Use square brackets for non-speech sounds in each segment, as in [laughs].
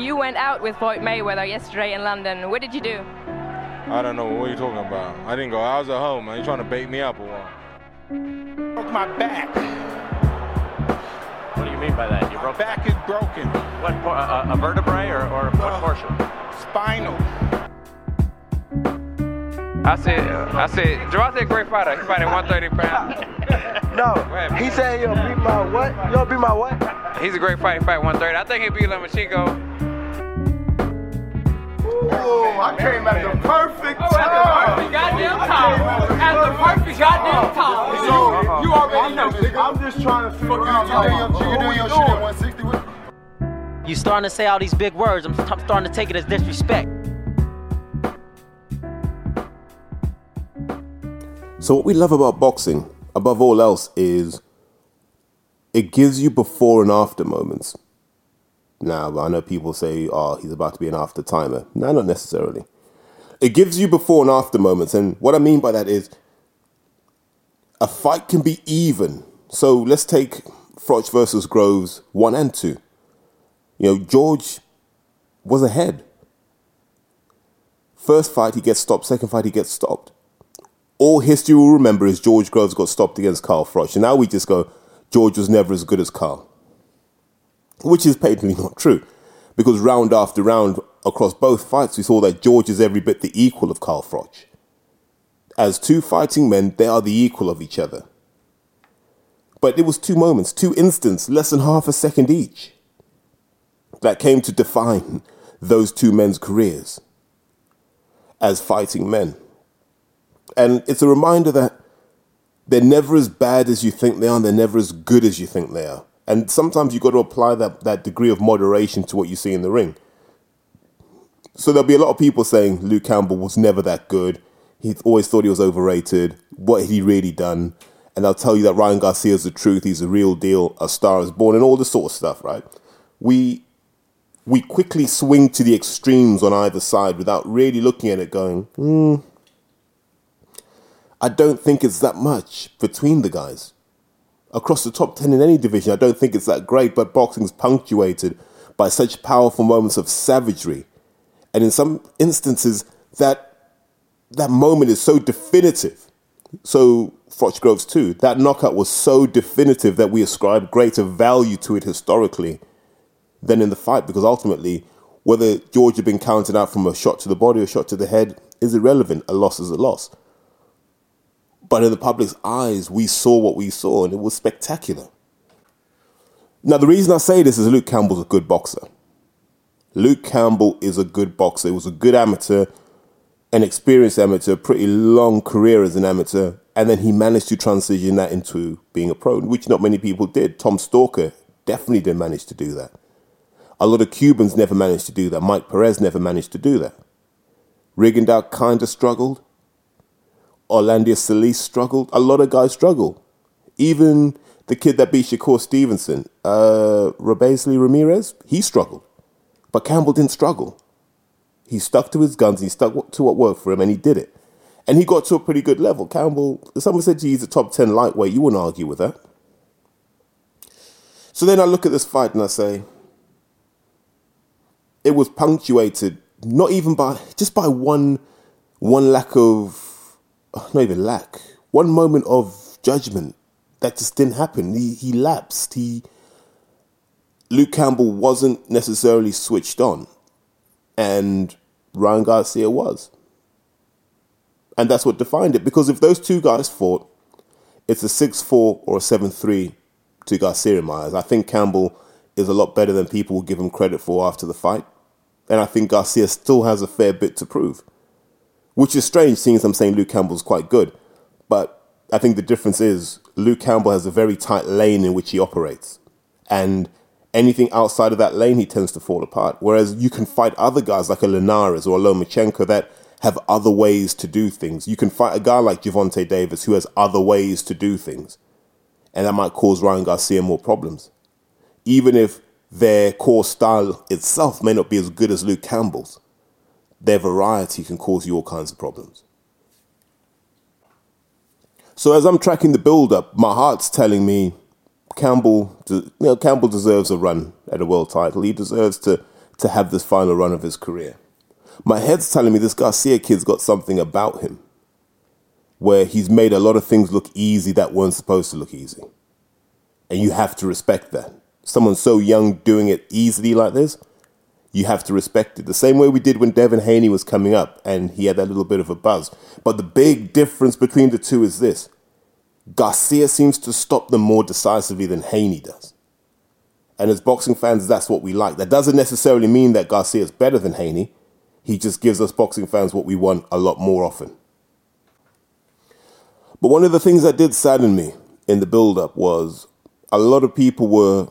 You went out with Floyd Mayweather yesterday in London. What did you do? I don't know. What are you talking about? I didn't go. I was at home, man. You trying to bait me up or what? Broke my back. What do you mean by that? You broke Back is broken. what? A, uh, uh, a vertebrae or, or what uh, portion? Spinal. I said, I said, Gervonta a great fighter. He fighting 130 pounds. No, he said he'll beat my what? You'll beat my what? He's a great fighter. He fight 130. I think he'll beat Lomachenko. Oh, I came at the perfect oh, time. goddamn time. At the perfect goddamn time. So, You already know. I'm just trying to figure out how You doing your shit at 160 with? You starting to say all these big words. I'm, I'm starting to take it as disrespect. So, what we love about boxing, above all else, is it gives you before and after moments. Now, I know people say, oh, he's about to be an after timer. No, not necessarily. It gives you before and after moments. And what I mean by that is a fight can be even. So, let's take Froch versus Groves 1 and 2. You know, George was ahead. First fight, he gets stopped. Second fight, he gets stopped all history will remember is George Groves got stopped against Carl Froch. And now we just go, George was never as good as Carl. Which is patently not true. Because round after round across both fights, we saw that George is every bit the equal of Carl Froch. As two fighting men, they are the equal of each other. But it was two moments, two instants, less than half a second each, that came to define those two men's careers as fighting men. And it's a reminder that they're never as bad as you think they are, and they're never as good as you think they are. And sometimes you've got to apply that, that degree of moderation to what you see in the ring. So there'll be a lot of people saying Luke Campbell was never that good. He always thought he was overrated. What had he really done? And I'll tell you that Ryan Garcia's the truth. He's a real deal. A star is born, and all this sort of stuff, right? We we quickly swing to the extremes on either side without really looking at it, going, hmm, I don't think it's that much between the guys. Across the top 10 in any division, I don't think it's that great, but boxing's punctuated by such powerful moments of savagery. And in some instances, that that moment is so definitive. So, Froch Groves too, that knockout was so definitive that we ascribe greater value to it historically than in the fight, because ultimately, whether George had been counted out from a shot to the body or shot to the head is irrelevant. A loss is a loss. But in the public's eyes, we saw what we saw, and it was spectacular. Now, the reason I say this is Luke Campbell's a good boxer. Luke Campbell is a good boxer. He was a good amateur, an experienced amateur, pretty long career as an amateur, and then he managed to transition that into being a pro, which not many people did. Tom Stalker definitely didn't manage to do that. A lot of Cubans never managed to do that. Mike Perez never managed to do that. Rigondeaux kind of struggled. Odlanier Solis struggled. A lot of guys struggled. Even the kid that beat Shakur Stevenson, uh, Robeisy Ramirez, he struggled. But Campbell didn't struggle. He stuck to his guns, he stuck to what worked for him, and he did it. And he got to a pretty good level. Campbell, someone said he's a top 10 lightweight, you wouldn't argue with that. So then I look at this fight and I say, it was punctuated not even by, just by one, one lack of [sighs] not even lack, one moment of judgment that just didn't happen. He he lapsed. He Luke Campbell wasn't necessarily switched on, and Ryan Garcia was, and that's what defined it. Because if those two guys fought, it's a six four or a seven three to Garcia Myers. I think Campbell is a lot better than people will give him credit for after the fight, and I think Garcia still has a fair bit to prove which is strange seeing as I'm saying Luke Campbell's quite good. But I think the difference is Luke Campbell has a very tight lane in which he operates. And anything outside of that lane, he tends to fall apart. Whereas you can fight other guys like a Linares or a Lomachenko that have other ways to do things. You can fight a guy like Gervonta Davis who has other ways to do things. And that might cause Ryan Garcia more problems. Even if their core style itself may not be as good as Luke Campbell's their variety can cause you all kinds of problems. So as I'm tracking the build up, my heart's telling me Campbell, you know, Campbell deserves a run at a world title. He deserves to to have this final run of his career. My head's telling me this Garcia kid's got something about him where he's made a lot of things look easy that weren't supposed to look easy. And you have to respect that. Someone so young doing it easily like this, you have to respect it. The same way we did when Devin Haney was coming up and he had that little bit of a buzz. But the big difference between the two is this Garcia seems to stop them more decisively than Haney does. And as boxing fans, that's what we like. That doesn't necessarily mean that Garcia is better than Haney. He just gives us boxing fans what we want a lot more often. But one of the things that did sadden me in the build up was a lot of people were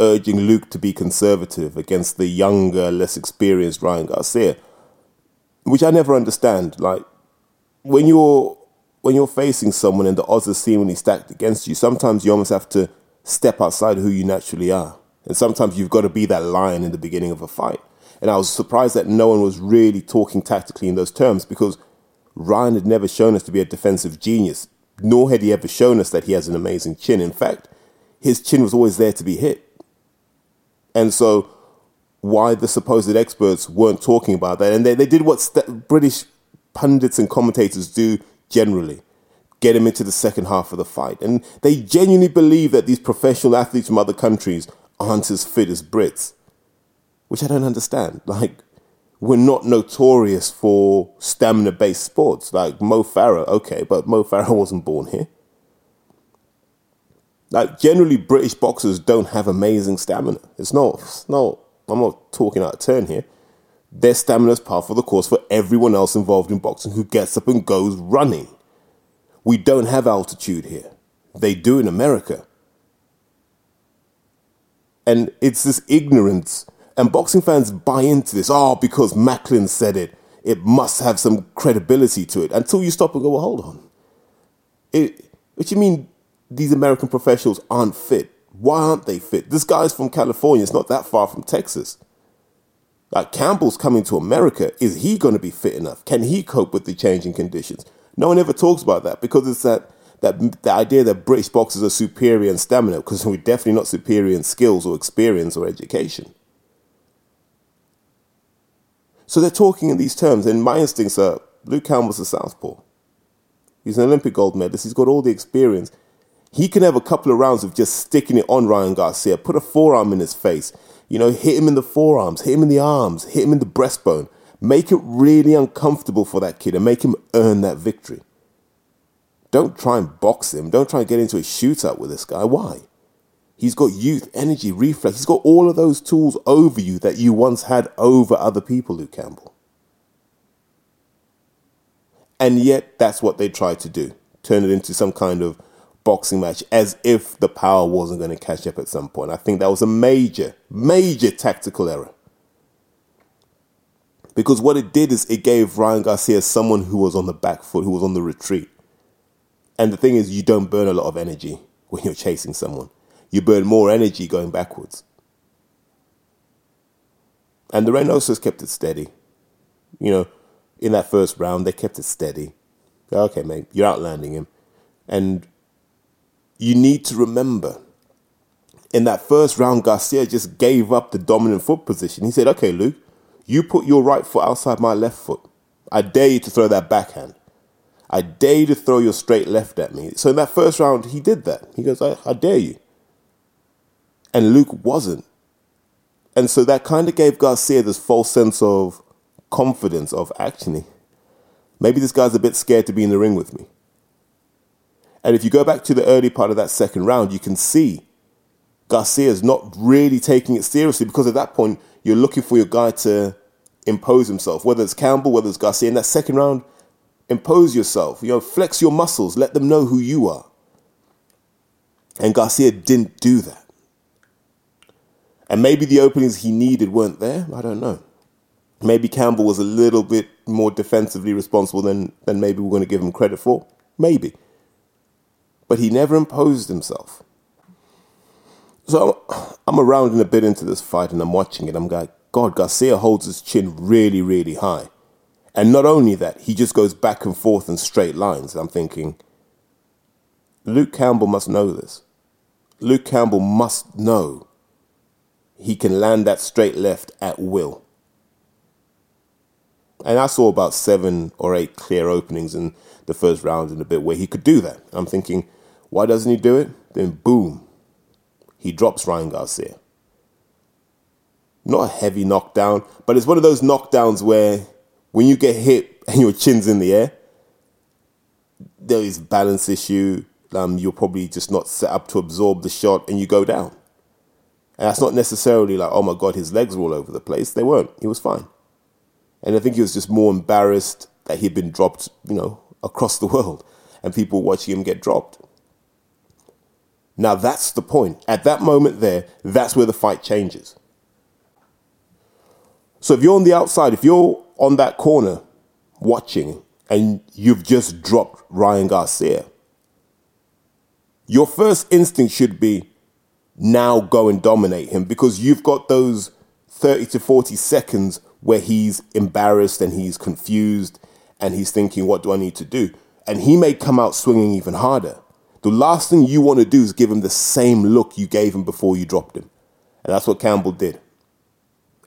urging Luke to be conservative against the younger, less experienced Ryan Garcia, which I never understand. Like when you're when you're facing someone and the odds are seemingly stacked against you, sometimes you almost have to step outside who you naturally are. And sometimes you've got to be that lion in the beginning of a fight. And I was surprised that no one was really talking tactically in those terms because Ryan had never shown us to be a defensive genius, nor had he ever shown us that he has an amazing chin. In fact, his chin was always there to be hit. And so, why the supposed experts weren't talking about that? And they, they did what st- British pundits and commentators do generally get him into the second half of the fight. And they genuinely believe that these professional athletes from other countries aren't as fit as Brits, which I don't understand. Like, we're not notorious for stamina based sports. Like Mo Farah, okay, but Mo Farah [laughs] wasn't born here. Like generally, British boxers don't have amazing stamina. It's not. It's not. I'm not talking out of turn here. Their stamina is par for the course for everyone else involved in boxing who gets up and goes running. We don't have altitude here. They do in America. And it's this ignorance. And boxing fans buy into this. Oh, because Macklin said it, it must have some credibility to it. Until you stop and go, well, hold on. It, what you mean these American professionals aren't fit? Why aren't they fit? This guy's from California. It's not that far from Texas. Like Campbell's coming to America. Is he going to be fit enough? Can he cope with the changing conditions? No one ever talks about that because it's that that the idea that British boxers are superior in stamina because we're definitely not superior in skills or experience or education. So they're talking in these terms, and my instincts are Luke Campbell's a southpaw. He's an Olympic gold medalist. He's got all the experience. He can have a couple of rounds of just sticking it on Ryan Garcia, put a forearm in his face, you know, hit him in the forearms, hit him in the arms, hit him in the breastbone, make it really uncomfortable for that kid and make him earn that victory. Don't try and box him. Don't try and get into a shootout with this guy. Why? He's got youth, energy, reflex. He's got all of those tools over you that you once had over other people, Luke Campbell. And yet, that's what they try to do turn it into some kind of boxing match as if the power wasn't going to catch up at some point. I think that was a major, major tactical error. Because what it did is it gave Ryan Garcia someone who was on the back foot, who was on the retreat. And the thing is, you don't burn a lot of energy when you're chasing someone. You burn more energy going backwards. And the Reynosos kept it steady. You know, in that first round, they kept it steady. Okay, mate, you're outlanding him. And you need to remember in that first round, Garcia just gave up the dominant foot position. He said, Okay, Luke, you put your right foot outside my left foot. I dare you to throw that backhand. I dare you to throw your straight left at me. So in that first round, he did that. He goes, I, I dare you. And Luke wasn't. And so that kind of gave Garcia this false sense of confidence of actually, maybe this guy's a bit scared to be in the ring with me. And if you go back to the early part of that second round, you can see Garcia's not really taking it seriously because at that point, you're looking for your guy to impose himself, whether it's Campbell, whether it's Garcia. In that second round, impose yourself, you know, flex your muscles, let them know who you are. And Garcia didn't do that. And maybe the openings he needed weren't there. I don't know. Maybe Campbell was a little bit more defensively responsible than, than maybe we're going to give him credit for. Maybe. But he never imposed himself. So I'm around and a bit into this fight and I'm watching it. I'm like, God, Garcia holds his chin really, really high. And not only that, he just goes back and forth in straight lines. I'm thinking, Luke Campbell must know this. Luke Campbell must know he can land that straight left at will. And I saw about seven or eight clear openings in the first round in a bit where he could do that. I'm thinking, why doesn't he do it? Then boom, he drops Ryan Garcia. Not a heavy knockdown, but it's one of those knockdowns where when you get hit [laughs] and your chin's in the air, there is balance issue. Um, you're probably just not set up to absorb the shot and you go down. And that's not necessarily like, oh my God, his legs were all over the place. They weren't. He was fine. And I think he was just more embarrassed that he'd been dropped, you know, across the [laughs] world and people watching him get dropped. Now that's the point. At that moment there, that's where the fight changes. So if you're on the outside, if you're on that corner watching and you've just dropped Ryan Garcia, your first instinct should be now go and dominate him because you've got those 30 to 40 seconds where he's embarrassed and he's confused and he's thinking, what do I need to do? And he may come out swinging even harder. The last thing you want to do is give him the same look you gave him before you dropped him. And that's what Campbell did.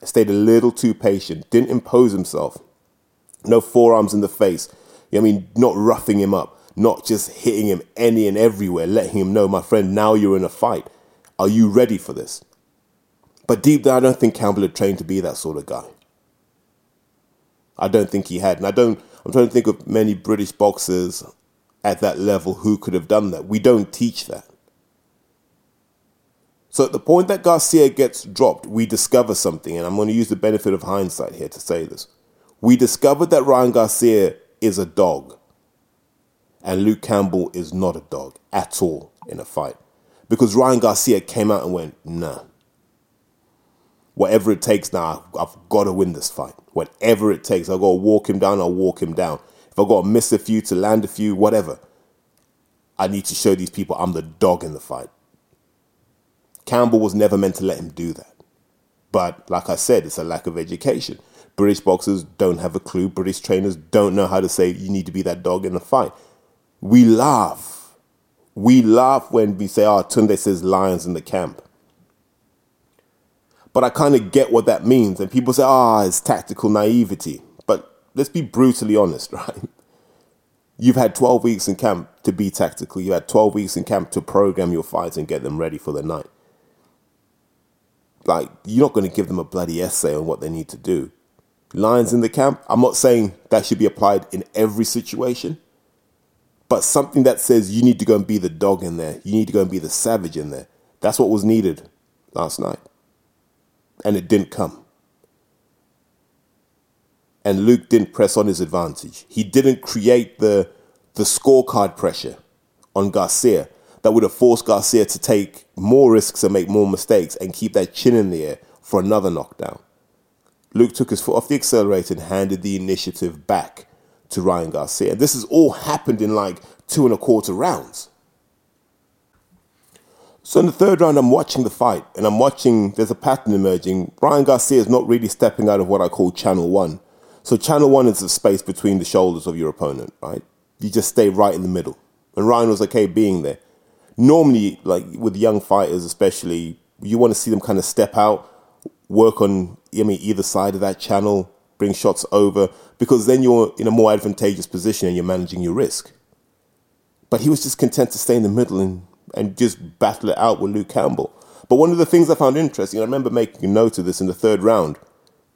Stayed a little too patient, didn't impose himself. No forearms in the face. I mean, not roughing him up, not just hitting him any and everywhere, letting him know, my friend, now you're in a fight. Are you ready for this? But deep down, I don't think Campbell had trained to be that sort of guy. I don't think he had. And I don't, I'm trying to think of many British boxers at that level who could have done that. We don't teach that. So at the point that Garcia gets dropped, we discover something, and I'm going to use the benefit of hindsight here to say this. We discovered that Ryan Garcia is a dog, and Luke Campbell is not a dog at all in a fight. Because Ryan Garcia came out and went, nah. Whatever it takes now, I've got to win this fight. Whatever it takes, I've got to walk him down, I'll walk him down. If I've got to miss a few to land a few, whatever. I need to show these people I'm the dog in the fight. Campbell was never meant to let him do that. But like I said, it's a lack of education. British boxers don't have a clue. British trainers don't know how to say you need to be that dog in the fight. We laugh. We laugh when we say, oh, Tunde says lions in the camp. But I kind of get what that means. And people say, ah, oh, it's tactical naivety let's be brutally honest, [laughs] right? You've had 12 weeks in camp to be tactical. You had 12 weeks in camp to program your fights and get them ready for the night. Like, you're not going to give them a bloody essay on what they need to do. Lines in the camp, I'm not saying that should be applied in every situation, but something that says you need to go and be the dog in there. You need to go and be the savage in there. That's what was needed last night. And it didn't come and Luke didn't press on his advantage. He didn't create the the scorecard pressure on Garcia that would have forced Garcia to take more risks and make more mistakes and keep that chin in the air for another knockdown. Luke took his foot off the accelerator and handed the initiative back to Ryan Garcia. This has all happened in like two and a quarter rounds. So in the third round, I'm watching the fight and I'm watching, there's a pattern emerging. Ryan Garcia is not really stepping out of what I call channel one. So channel one is the space between the shoulders of your opponent, right? You just stay right in the middle. And Ryan was okay being there. Normally, like with young fighters, especially, you want to see them kind of step out, work on, I mean, either side of that channel, bring shots over, because then you're in a more advantageous position and you're managing your risk. But he was just content to stay in the middle and, and just battle it out with Luke Campbell. But one of the things I found interesting, I remember making a note of this in the third round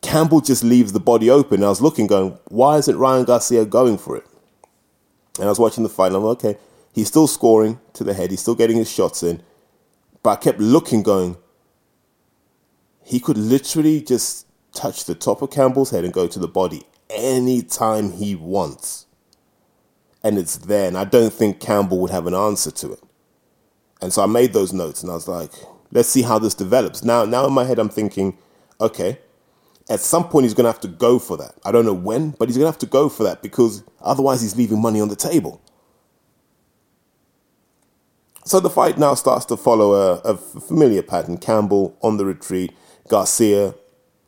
Campbell just leaves the body open. I was looking, going, why isn't Ryan Garcia going for it? And I was watching the fight, and I'm like, okay, he's still scoring to the head, he's still getting his shots in. But I kept looking, going, he could literally just touch the top of Campbell's head and go to the body anytime he wants. And it's there. And I don't think Campbell would have an answer to it. And so I made those notes and I was like, let's see how this develops. Now, now in my head, I'm thinking, okay, at some point he's going to have to go for that. I don't know when, but he's going to have to go for that because otherwise he's leaving money on the table. So the fight now starts to follow a, a familiar pattern. Campbell on the retreat, Garcia,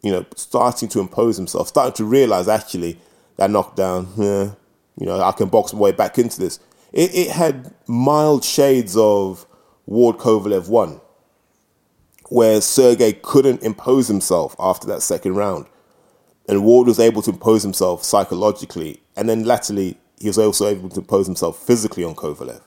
you know, starting to impose himself, starting to realize actually that knockdown, yeah, you know, I can box my way back into this. It, it had mild shades of Ward Kovalev 1 where Sergey couldn't impose himself after that second round. And Ward was able to impose himself psychologically. And then latterly, he was also able to impose himself physically on Kovalev.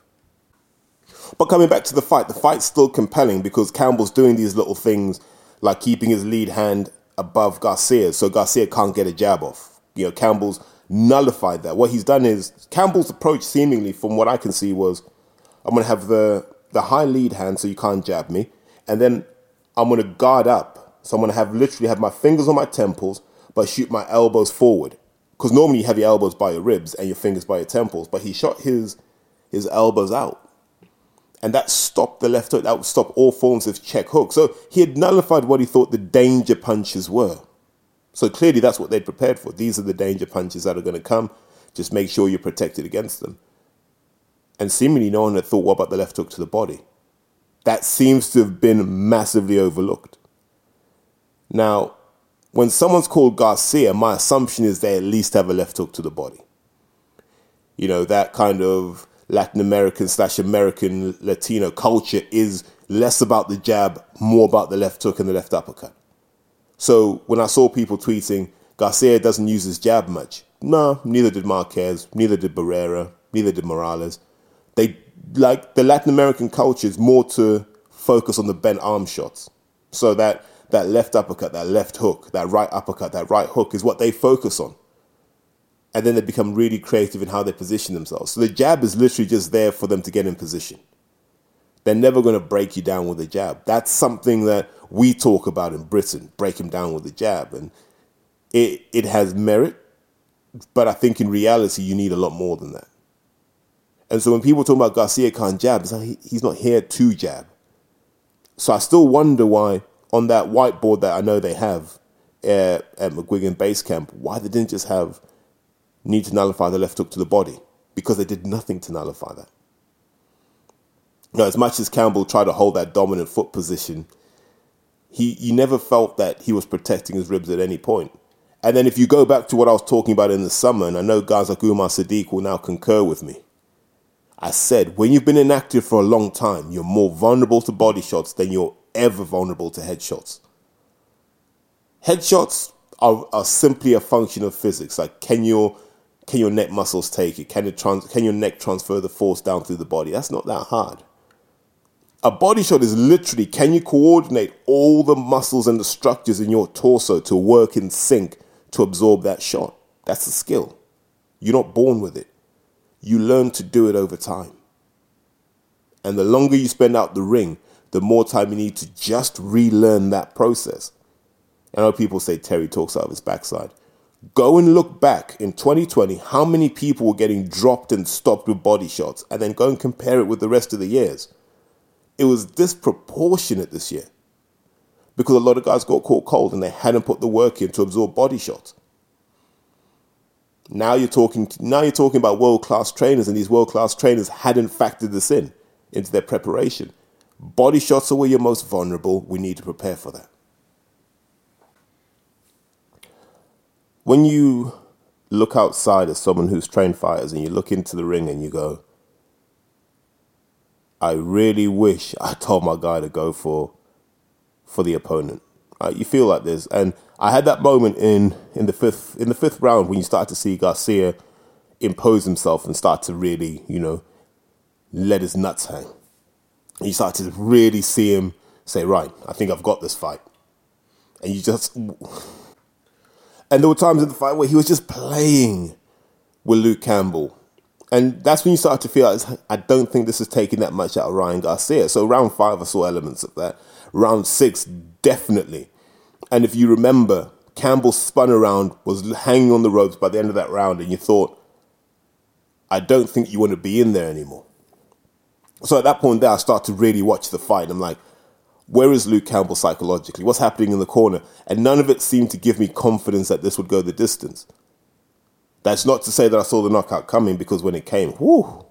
But coming back to the fight, the fight's still compelling because Campbell's doing these little things like keeping his lead hand above Garcia so Garcia can't get a jab off. You know, Campbell's nullified that. What he's done is Campbell's approach, seemingly from what I can see, was I'm going to have the the high lead hand so you can't jab me, and then I'm going to guard up. So I'm going to have literally have my fingers on my temples, but shoot my elbows forward. Because normally you have your elbows by your ribs and your fingers by your temples, but he shot his his elbows out. And that stopped the left hook. That would stop all forms of check hook. So he had nullified what he thought the danger punches were. So clearly that's what they'd prepared for. These are the danger punches that are going to come. Just make sure you're protected against them. And seemingly no one had thought, what about the left hook to the body? That seems to have been massively overlooked. Now, when someone's called Garcia, my assumption is they at least have a left hook to the body. You know, that kind of Latin American slash American Latino culture is less about the jab, more about the left hook and the left uppercut. So when I saw people tweeting, Garcia doesn't use his jab much. No, neither did Marquez, neither did Barrera, neither did Morales. They like the Latin American culture is more to focus on the bent arm shots. So that that left uppercut, that left hook, that right uppercut, that right hook is what they focus on. And then they become really creative in how they position themselves. So the jab is literally just there for them to get in position. They're never going to break you down with a jab. That's something that we talk about in Britain, break him down with a jab. And it, it has merit, but I think in reality, you need a lot more than that. And so when people talk about Garcia can't jab, like he's not here to jab. So I still wonder why on that whiteboard that I know they have uh, at McGuigan Base Camp, why they didn't just have need to nullify the left hook to the body because they did nothing to nullify that. Now, as much as Campbell tried to hold that dominant foot position, he you never felt that he was protecting his ribs at any point. And then if you go back to what I was talking about in the summer, and I know guys like Umar Sadiq will now concur with me. I said, when you've been inactive for a long time, you're more vulnerable to body shots than you're ever vulnerable to headshots. Headshots are, are simply a function of physics. Like, can your can your neck muscles take it? Can it trans- can your neck transfer the force down through the body? That's not that hard. A body shot is literally can you coordinate all the muscles and the structures in your torso to work in sync to absorb that shot? That's a skill. You're not born with it. You learn to do it over time. And the longer you spend out the ring, the more time you need to just relearn that process. I know people say Terry talks out of his backside. Go and look back in 2020 how many people were getting dropped and stopped with body shots, and then go and compare it with the rest of the years. It was disproportionate this year because a lot of guys got caught cold and they hadn't put the work in to absorb body shots. Now you're talking. Now you're talking about world class trainers, and these world class trainers hadn't factored this in into their preparation. Body shots are where you're most vulnerable. We need to prepare for that. When you look outside as someone who's trained fighters and you look into the ring and you go, I really wish I told my guy to go for for the opponent. Uh, you feel like this, and I had that moment in in the fifth in the fifth round when you start to see Garcia impose himself and start to really, you know, let his nuts hang. You start to really see him say, "Right, I think I've got this fight," and you just. And there were times in the fight where he was just playing with Luke Campbell. And that's when you start to feel like, I don't think this is taking that much out of Ryan Garcia. So round five, I saw elements of that. Round six, definitely. And if you remember, Campbell spun around, was hanging on the ropes by the end of that round, and you thought, I don't think you want to be in there anymore. So at that point there, I start to really watch the fight. I'm like, where is Luke Campbell psychologically? What's happening in the corner? And none of it seemed to give me confidence that this would go the distance. That's not to say that I saw the knockout coming because when it came, whoo,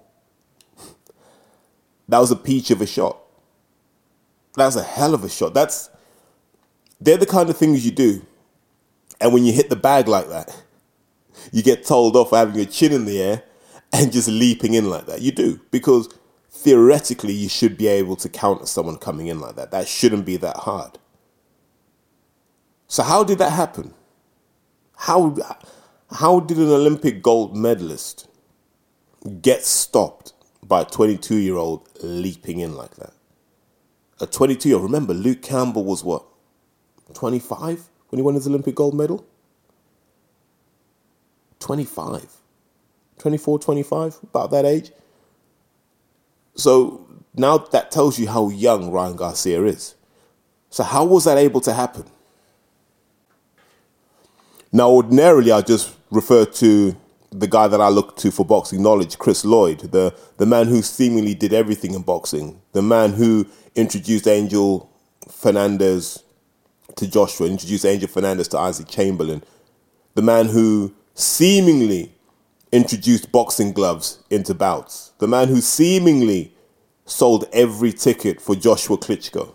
that was a peach of a shot. That was a hell of a shot. That's they're the kind of things you do. And when you hit the bag like that, you get told off for having your chin in the air and just leaping in like that. You do. Because theoretically you should be able to counter someone coming in like that. That shouldn't be that hard. So how did that happen? How how did an Olympic gold medalist get stopped by a 22 year old leaping in like that? A 22 year old. Remember, Luke Campbell was what 25 when he won his Olympic gold medal. 25, 24, 25, about that age. So now that tells you how young Ryan Garcia is. So, how was that able to happen? Now, ordinarily, I just refer to the guy that I look to for boxing knowledge, Chris Lloyd, the, the man who seemingly did everything in boxing, the man who introduced Angel Fernandez to Joshua, introduced Angel Fernandez to Isaac Chamberlain, the man who seemingly introduced boxing gloves into bouts, the man who seemingly sold every ticket for Joshua Klitschko.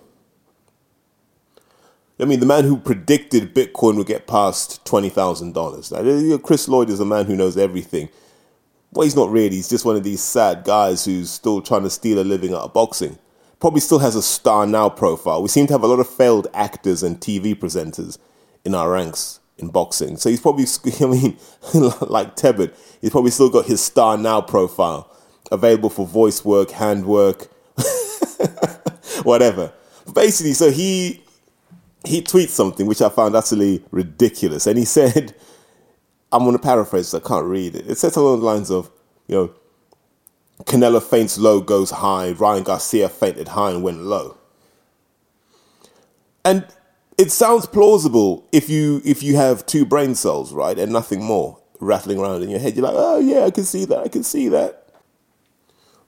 I mean, the man who predicted Bitcoin would get past $20,000. Chris Lloyd is a man who knows everything. Well, he's not really. He's just one of these sad guys who's still trying to steal a living out of boxing. Probably still has a star now profile. We seem to have a lot of failed actors and TV presenters in our ranks in boxing. So he's probably, [laughs] I mean, like Tebet, he's probably still got his star now profile available for voice work, hand work, [laughs] whatever. But Basically, so he he tweets something which I found utterly ridiculous, and he said, [laughs] "I'm going to paraphrase. I can't read it. It says along the lines of, you know, Canelo feints low, goes high. Ryan Garcia feinted high and went low." And it sounds plausible if you if you have two brain cells, right, and nothing more rattling around in your head. You're like, "Oh yeah, I can see that. I can see that."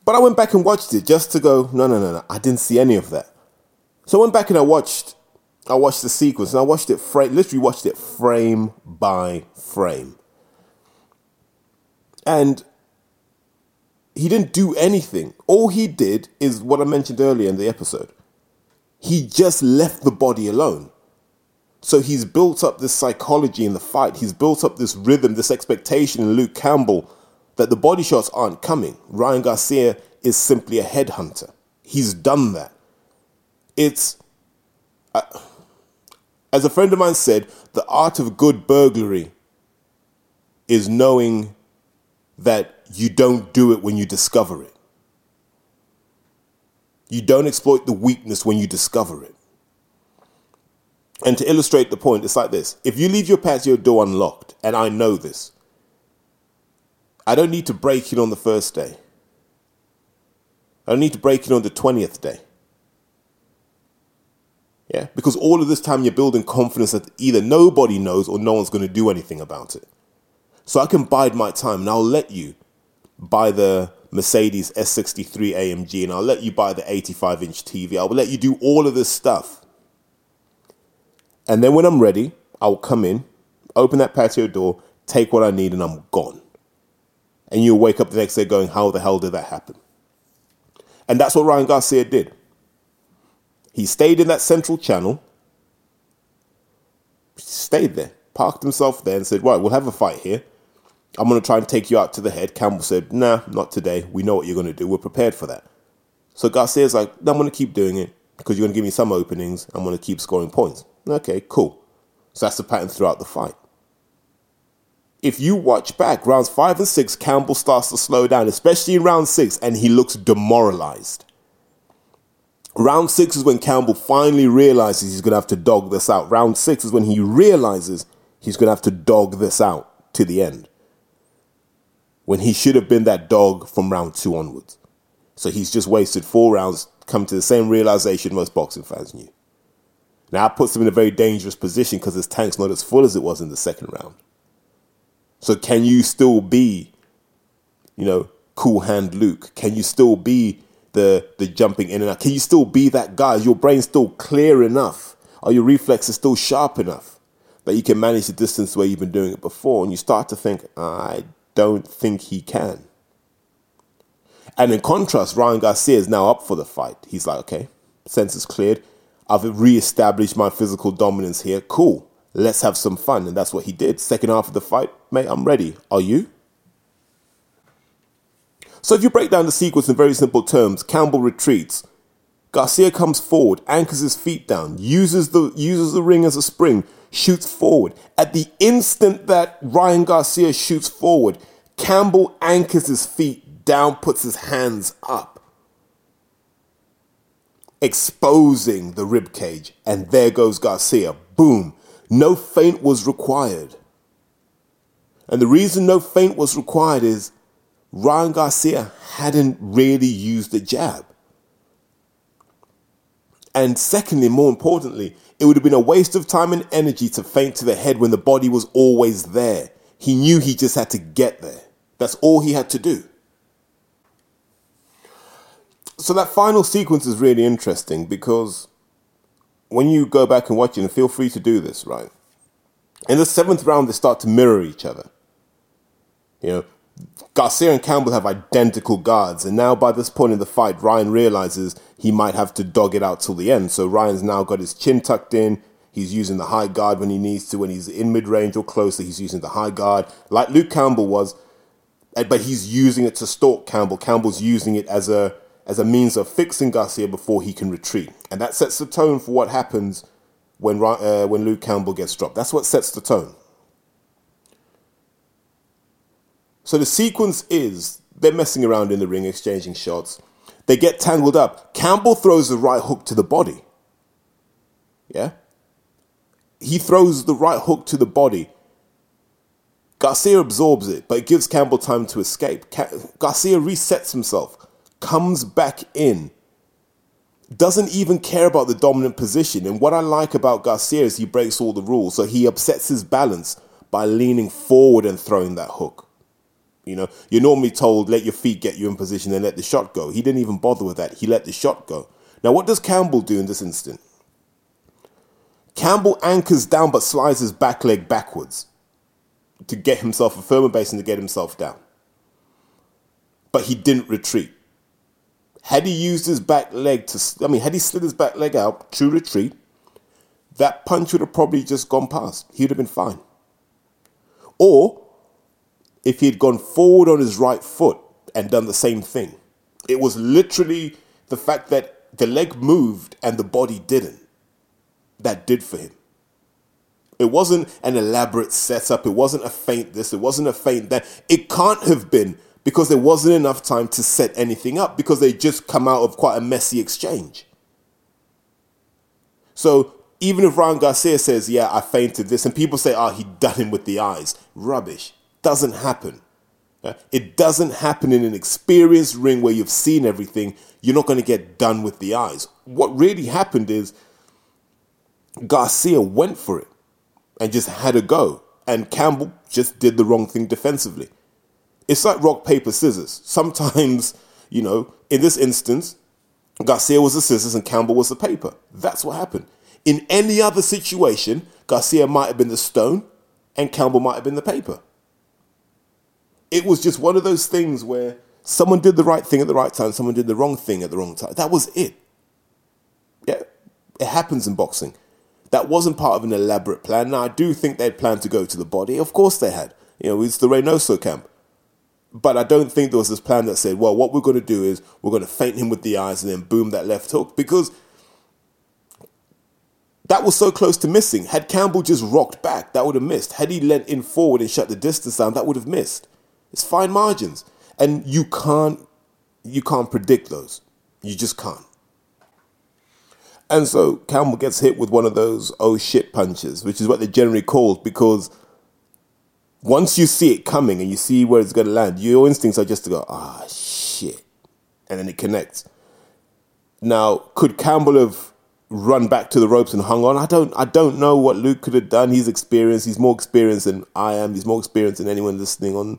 But I went back and watched it just to go, no, no, no, no. I didn't see any of that. So I went back and I watched I watched the sequence and I watched it frame, literally watched it frame by frame. And he didn't do anything. All he did is what I mentioned earlier in the episode. He just left the body alone. So he's built up this psychology in the fight. He's built up this rhythm, this expectation in Luke Campbell that the body shots aren't coming. Ryan Garcia is simply a headhunter. He's done that. It's. Uh, as a friend of mine said, the art of good burglary is knowing that you don't do it when you discover it. You don't exploit the weakness when you discover it. And to illustrate the point, it's like this if you leave your patio door unlocked, and I know this, I don't need to break it on the first day. I don't need to break it on the 20th day. Yeah, because all of this time you're building confidence that either nobody knows or no one's going to do anything about it. So I can bide my time and I'll let you buy the Mercedes S63 AMG and I'll let you buy the 85 inch TV. I will let you do all of this stuff. And then when I'm ready, I'll come in, open that patio door, take what I need, and I'm gone. And you'll wake up the next day going, How the hell did that happen? And that's what Ryan Garcia did. He stayed in that central channel, stayed there, parked himself there, and said, Right, we'll have a fight here. I'm going to try and take you out to the head. Campbell said, Nah, not today. We know what you're going to do. We're prepared for that. So Garcia's like, I'm going to keep doing it because you're going to give me some openings. I'm going to keep scoring points. Okay, cool. So that's the pattern throughout the fight. If you watch back, rounds five and six, Campbell starts to slow down, especially in round six, and he looks demoralized. Round six is when Campbell finally realizes he's going to have to dog this out. Round six is when he realizes he's going to have to dog this out to the end. When he should have been that dog from round two onwards. So he's just wasted four rounds, come to the same realization most boxing fans knew. Now, that puts him in a very dangerous position because his tank's not as full as it was in the second round. So, can you still be, you know, cool hand Luke? Can you still be the the jumping in and out? Can you still be that guy? Is your brain still clear enough? Are your reflexes still sharp enough that you can manage the distance where you've been doing it before? And you start to think, I don't think he can. And in contrast, Ryan Garcia is now up for the fight. He's like, okay, senses cleared. I've re-established my physical dominance here. Cool. Let's have some fun. And that's what he did. Second half of the fight, mate, I'm ready. Are you? So if you break down the sequence in very simple terms, Campbell retreats. Garcia comes forward, anchors his feet down, uses the uses the ring as a spring, shoots forward. At the instant that Ryan Garcia shoots forward, Campbell anchors his feet down, puts his hands up, exposing the rib cage, and there goes Garcia. Boom. No feint was required. And the reason no feint was required is Ryan Garcia hadn't really used the jab. And secondly, more importantly, it would have been a waste of time and energy to feint to the head when the body was always there. He knew he just had to get there. That's all he had to do. So that final sequence is really interesting because when you go back and watch it, and feel free to do this, right? In the seventh round, they start to mirror each other. You know, Garcia and Campbell have identical guards, and now by this point in the fight, Ryan realizes he might have to dog it out till the end. So Ryan's now got his chin tucked in. He's using the high guard when he needs to. When he's in mid range or closer, he's using the high guard, like Luke Campbell was. But he's using it to stalk Campbell. Campbell's using it as a as a means of fixing Garcia before he can retreat, and that sets the tone for what happens when uh, when Luke Campbell gets dropped. That's what sets the tone. So the sequence is they're messing around in the ring, exchanging shots. They get tangled up. Campbell throws the right hook to the body. Yeah? He throws the right hook to the body. Garcia absorbs it, but it gives Campbell time to escape. Garcia resets himself, comes back in, doesn't even care about the dominant position. And what I like about Garcia is he breaks all the rules. So he upsets his balance by leaning forward and throwing that hook. You know, you're normally told let your feet get you in position and let the shot go. He didn't even bother with that. He let the shot go. Now, what does Campbell do in this instant? Campbell anchors down but slides his back leg backwards to get himself a firmer base and to get himself down. But he didn't retreat. Had he used his back leg to, I mean, had he slid his back leg out, to retreat, that punch would have probably just gone past. He would have been fine. Or if he had gone forward on his right foot and done the same thing. It was literally the fact that the leg moved and the body didn't that did for him. It wasn't an elaborate setup. It wasn't a feint this. It wasn't a feint that. It can't have been because there wasn't enough time to set anything up because they just come out of quite a messy exchange. So even if Ryan Garcia says, yeah, I feinted this, and people say, oh, he done him with the eyes, rubbish doesn't happen. It doesn't happen in an experienced ring where you've seen everything. You're not going to get done with the eyes. What really happened is Garcia went for it and just had a go. And Campbell just did the wrong thing defensively. It's like rock, paper, scissors. Sometimes, [laughs] you know, in this instance, Garcia was the scissors and Campbell was the paper. That's what happened. In any other situation, Garcia might have been the stone and Campbell might have been the paper it was just one of those things where someone did the right thing at the right time, someone did the wrong thing at the wrong time. That was it. Yeah, it happens in boxing. That wasn't part of an elaborate plan. Now, I do think they'd planned to go to the body. Of course they had. You know, it's the Reynoso camp. But I don't think there was this plan that said, well, what we're going to do is we're going to feint him with the eyes and then boom that left hook. Because that was so close to missing. Had Campbell just rocked back, that would have missed. Had he leant in forward and shut the distance down, that would have missed. It's fine margins. And you can't you can't predict those. You just can't. And so Campbell gets hit with one of those oh shit punches, which is what they're generally called because once you see it coming and you see where it's going to land, your instincts are just to go, ah, shit. And then it connects. Now, could Campbell have run back to the ropes and hung on? I don't I don't know what Luke could have done. He's experienced. He's more experienced than I am. He's more experienced than anyone listening on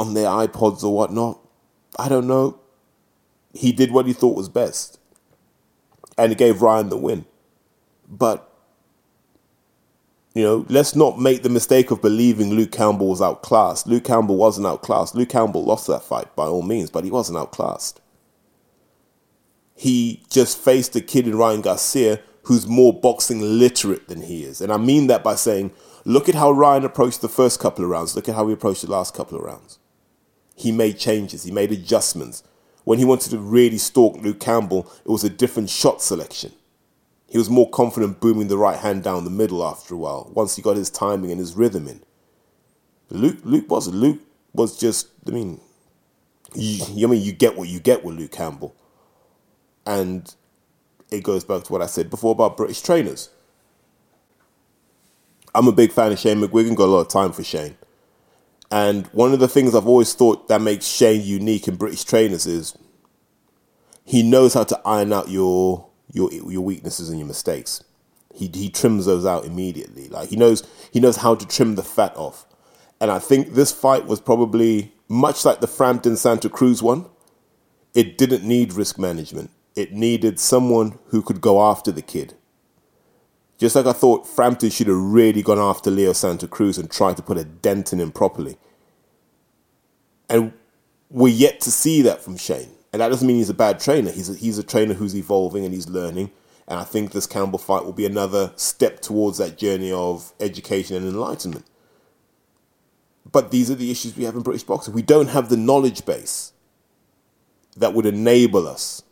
on their iPods or whatnot. I don't know. He did what he thought was best. And it gave Ryan the win. But, you know, let's not make the mistake of believing Luke Campbell was outclassed. Luke Campbell wasn't outclassed. Luke Campbell lost that fight by all means, but he wasn't outclassed. He just faced a kid in Ryan Garcia who's more boxing literate than he is. And I mean that by saying, look at how Ryan approached the first couple of rounds. Look at how he approached the last couple of rounds he made changes, he made adjustments. When he wanted to really stalk Luke Campbell, it was a different shot selection. He was more confident booming the right hand down the middle after a while, once he got his timing and his rhythm in. Luke Luke wasn't. Luke was just I mean you, I mean you get what you get with Luke Campbell. And it goes back to what I said before about British trainers. I'm a big fan of Shane McGuigan, got a lot of time for Shane. And one of the things I've always thought that makes Shane unique in British trainers is he knows how to iron out your your your weaknesses and your mistakes. He he trims those out immediately. Like he knows he knows how to trim the fat off. And I think this fight was probably much like the Frampton Santa Cruz one. It didn't need risk management. It needed someone who could go after the kid. Just like I thought Frampton should have really gone after Leo Santa Cruz and tried to put a dent in him properly. And we're yet to see that from Shane. And that doesn't mean he's a bad trainer. He's a, he's a trainer who's evolving and he's learning. And I think this Campbell fight will be another step towards that journey of education and enlightenment. But these are the issues we have in British boxing. We don't have the knowledge base that would enable us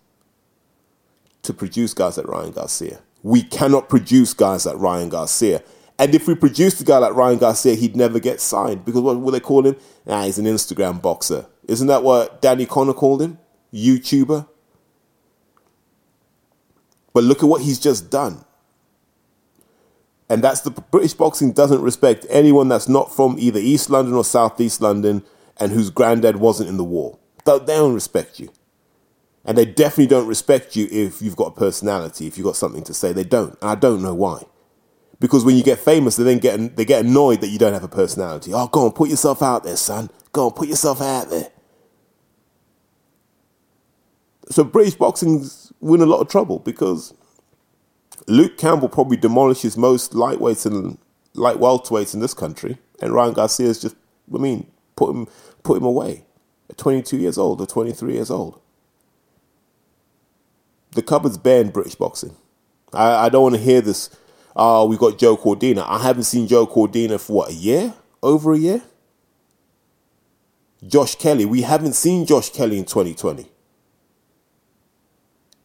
to produce guys like Ryan Garcia. We cannot produce guys like Ryan Garcia. And if we produced a guy like Ryan Garcia, he'd never get signed because what will they call him? Ah, he's an Instagram boxer. Isn't that what Danny Connor called him? YouTuber. But look at what he's just done. And that's the British boxing doesn't respect anyone that's not from either East London or Southeast London and whose granddad wasn't in the war. They don't respect you. And they definitely don't respect you if you've got a personality, if you've got something to say. They don't. And I don't know why. Because when you get famous, they then get they get annoyed that you don't have a personality. Oh, go on, put yourself out there, son. Go on, put yourself out there. So British boxing's in a lot of trouble because Luke Campbell probably demolishes most lightweights and light welterweights in this country, and Ryan Garcia's just, I mean, put him put him away at 22 years old or 23 years old. The cupboard's bare in British boxing. I, I don't want to hear this. Oh, we got Joe Cordina. I haven't seen Joe Cordina for what a year, over a year. Josh Kelly. We haven't seen Josh Kelly in 2020.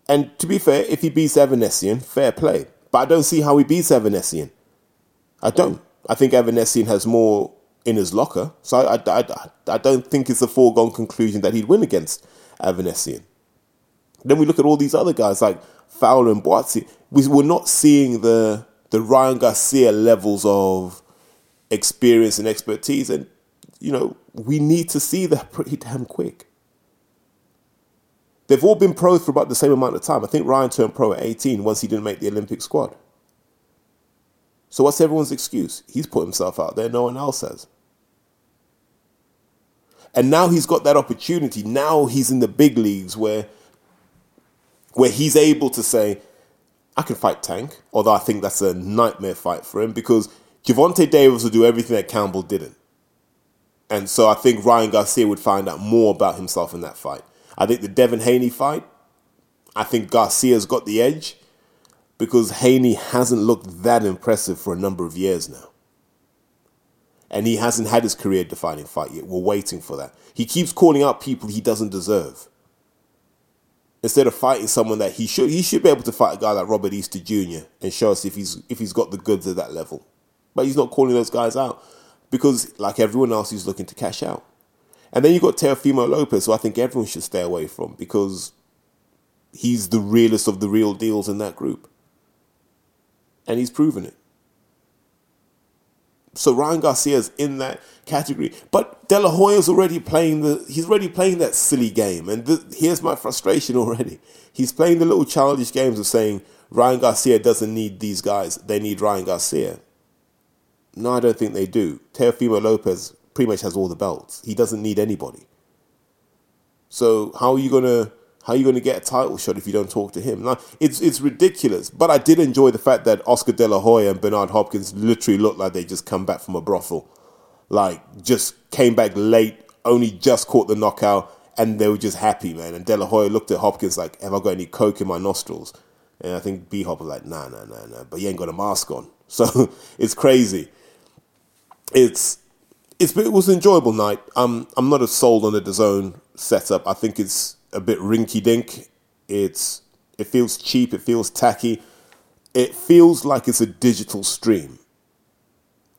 And to be fair, if he beats Avanesyan, fair play. But I don't see how he beats Avanesyan. I don't. I think Avanesyan has more in his locker. So I, I, I, I don't think it's a foregone conclusion that he'd win against Avanesyan. Then we look at all these other guys like Fowler and Buatsi. We, we're not seeing the, the Ryan Garcia levels of experience and expertise. And, you know, we need to see that pretty damn quick. They've all been pros for about the same amount of time. I think Ryan turned pro at 18 once he didn't make the Olympic squad. So what's everyone's excuse? He's put himself out there, no one else has. And now he's got that opportunity. Now he's in the big leagues where where he's able to say, I can fight Tank, although I think that's a nightmare fight for him because Gervonta Davis will do everything that Campbell didn't. And so I think Ryan Garcia would find out more about himself in that fight. I think the Devin Haney fight, I think Garcia's got the edge because Haney hasn't looked that impressive for a number of years now. And he hasn't had his career defining fight yet. We're waiting for that. He keeps calling out people he doesn't deserve. Instead of fighting someone that he should he should be able to fight a guy like Robert Easter Jr. and show us if he's if he's got the goods at that level. But he's not calling those guys out because like everyone else he's looking to cash out. And then you've got Teofimo Lopez, who I think everyone should stay away from because he's the realest of the real deals in that group. And he's proven it. So Ryan Garcia's in that category. But De La Hoya's already playing the he's already playing that silly game. And th- here's my frustration [laughs] already. He's playing the little childish games of saying Ryan Garcia doesn't need these guys. They need Ryan Garcia. No, I don't think they do. Teofimo Lopez pretty much has all the belts. He doesn't need anybody. So how are you gonna how are you gonna get a title shot if you don't talk to him? Now it's it's ridiculous. But I did enjoy the fact that Oscar De La Hoya and Bernard Hopkins literally looked like they just come back from a brothel. Like just came back late, only just caught the knockout, and they were just happy, man. And De La Hoya looked at Hopkins like, Have I got any coke in my nostrils? And I think B Hop was like, nah, nah, nah, nah. But you ain't got a mask on. [laughs] So it's crazy. It's it's it was an enjoyable night. Um, I'm not as sold on the DAZN setup. I think it's a bit rinky dink. It's it feels cheap. It feels tacky. It feels like it's a digital stream.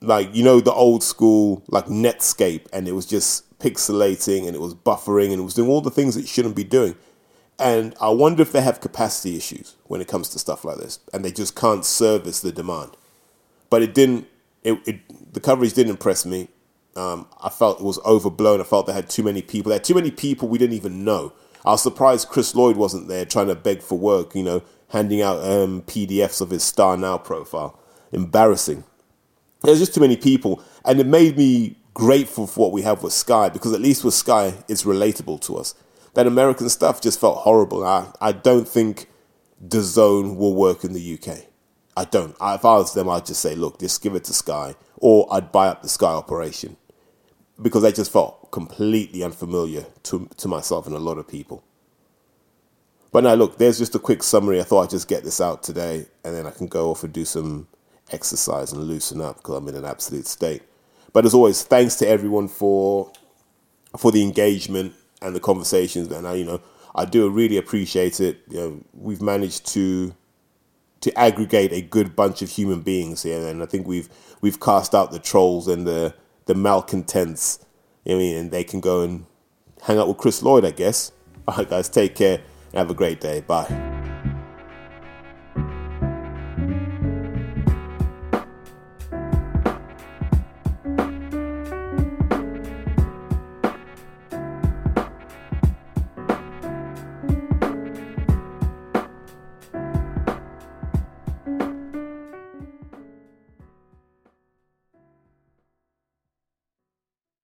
Like you know the old school like Netscape, and it was just pixelating and it was buffering and it was doing all the things it shouldn't be doing. And I wonder if they have capacity issues when it comes to stuff like this, and they just can't service the demand. But it didn't. It, it the coverage didn't impress me. Um, I felt it was overblown. I felt they had too many people. They had too many people we didn't even know. I was surprised Chris Lloyd wasn't there trying to beg for work. You know, handing out um, PDFs of his Star Now profile. Embarrassing. There's just too many people, and it made me grateful for what we have with Sky because at least with Sky, it's relatable to us. That American stuff just felt horrible. I, I don't think DAZN will work in the UK. I don't. I, if I was them, I'd just say, look, just give it to Sky, or I'd buy up the Sky operation because they just felt completely unfamiliar to to myself and a lot of people. But now, look, there's just a quick summary. I thought I'd just get this out today, and then I can go off and do some exercise and loosen up because I'm in an absolute state. But as always, thanks to everyone for for the engagement and the conversations. And I, you know, I do really appreciate it. You know, we've managed to to aggregate a good bunch of human beings here, and I think we've we've cast out the trolls and the the malcontents. I mean, and they can go and hang out with Chris Lloyd, I guess. [laughs] All right, guys, take care. And have a great day. Bye.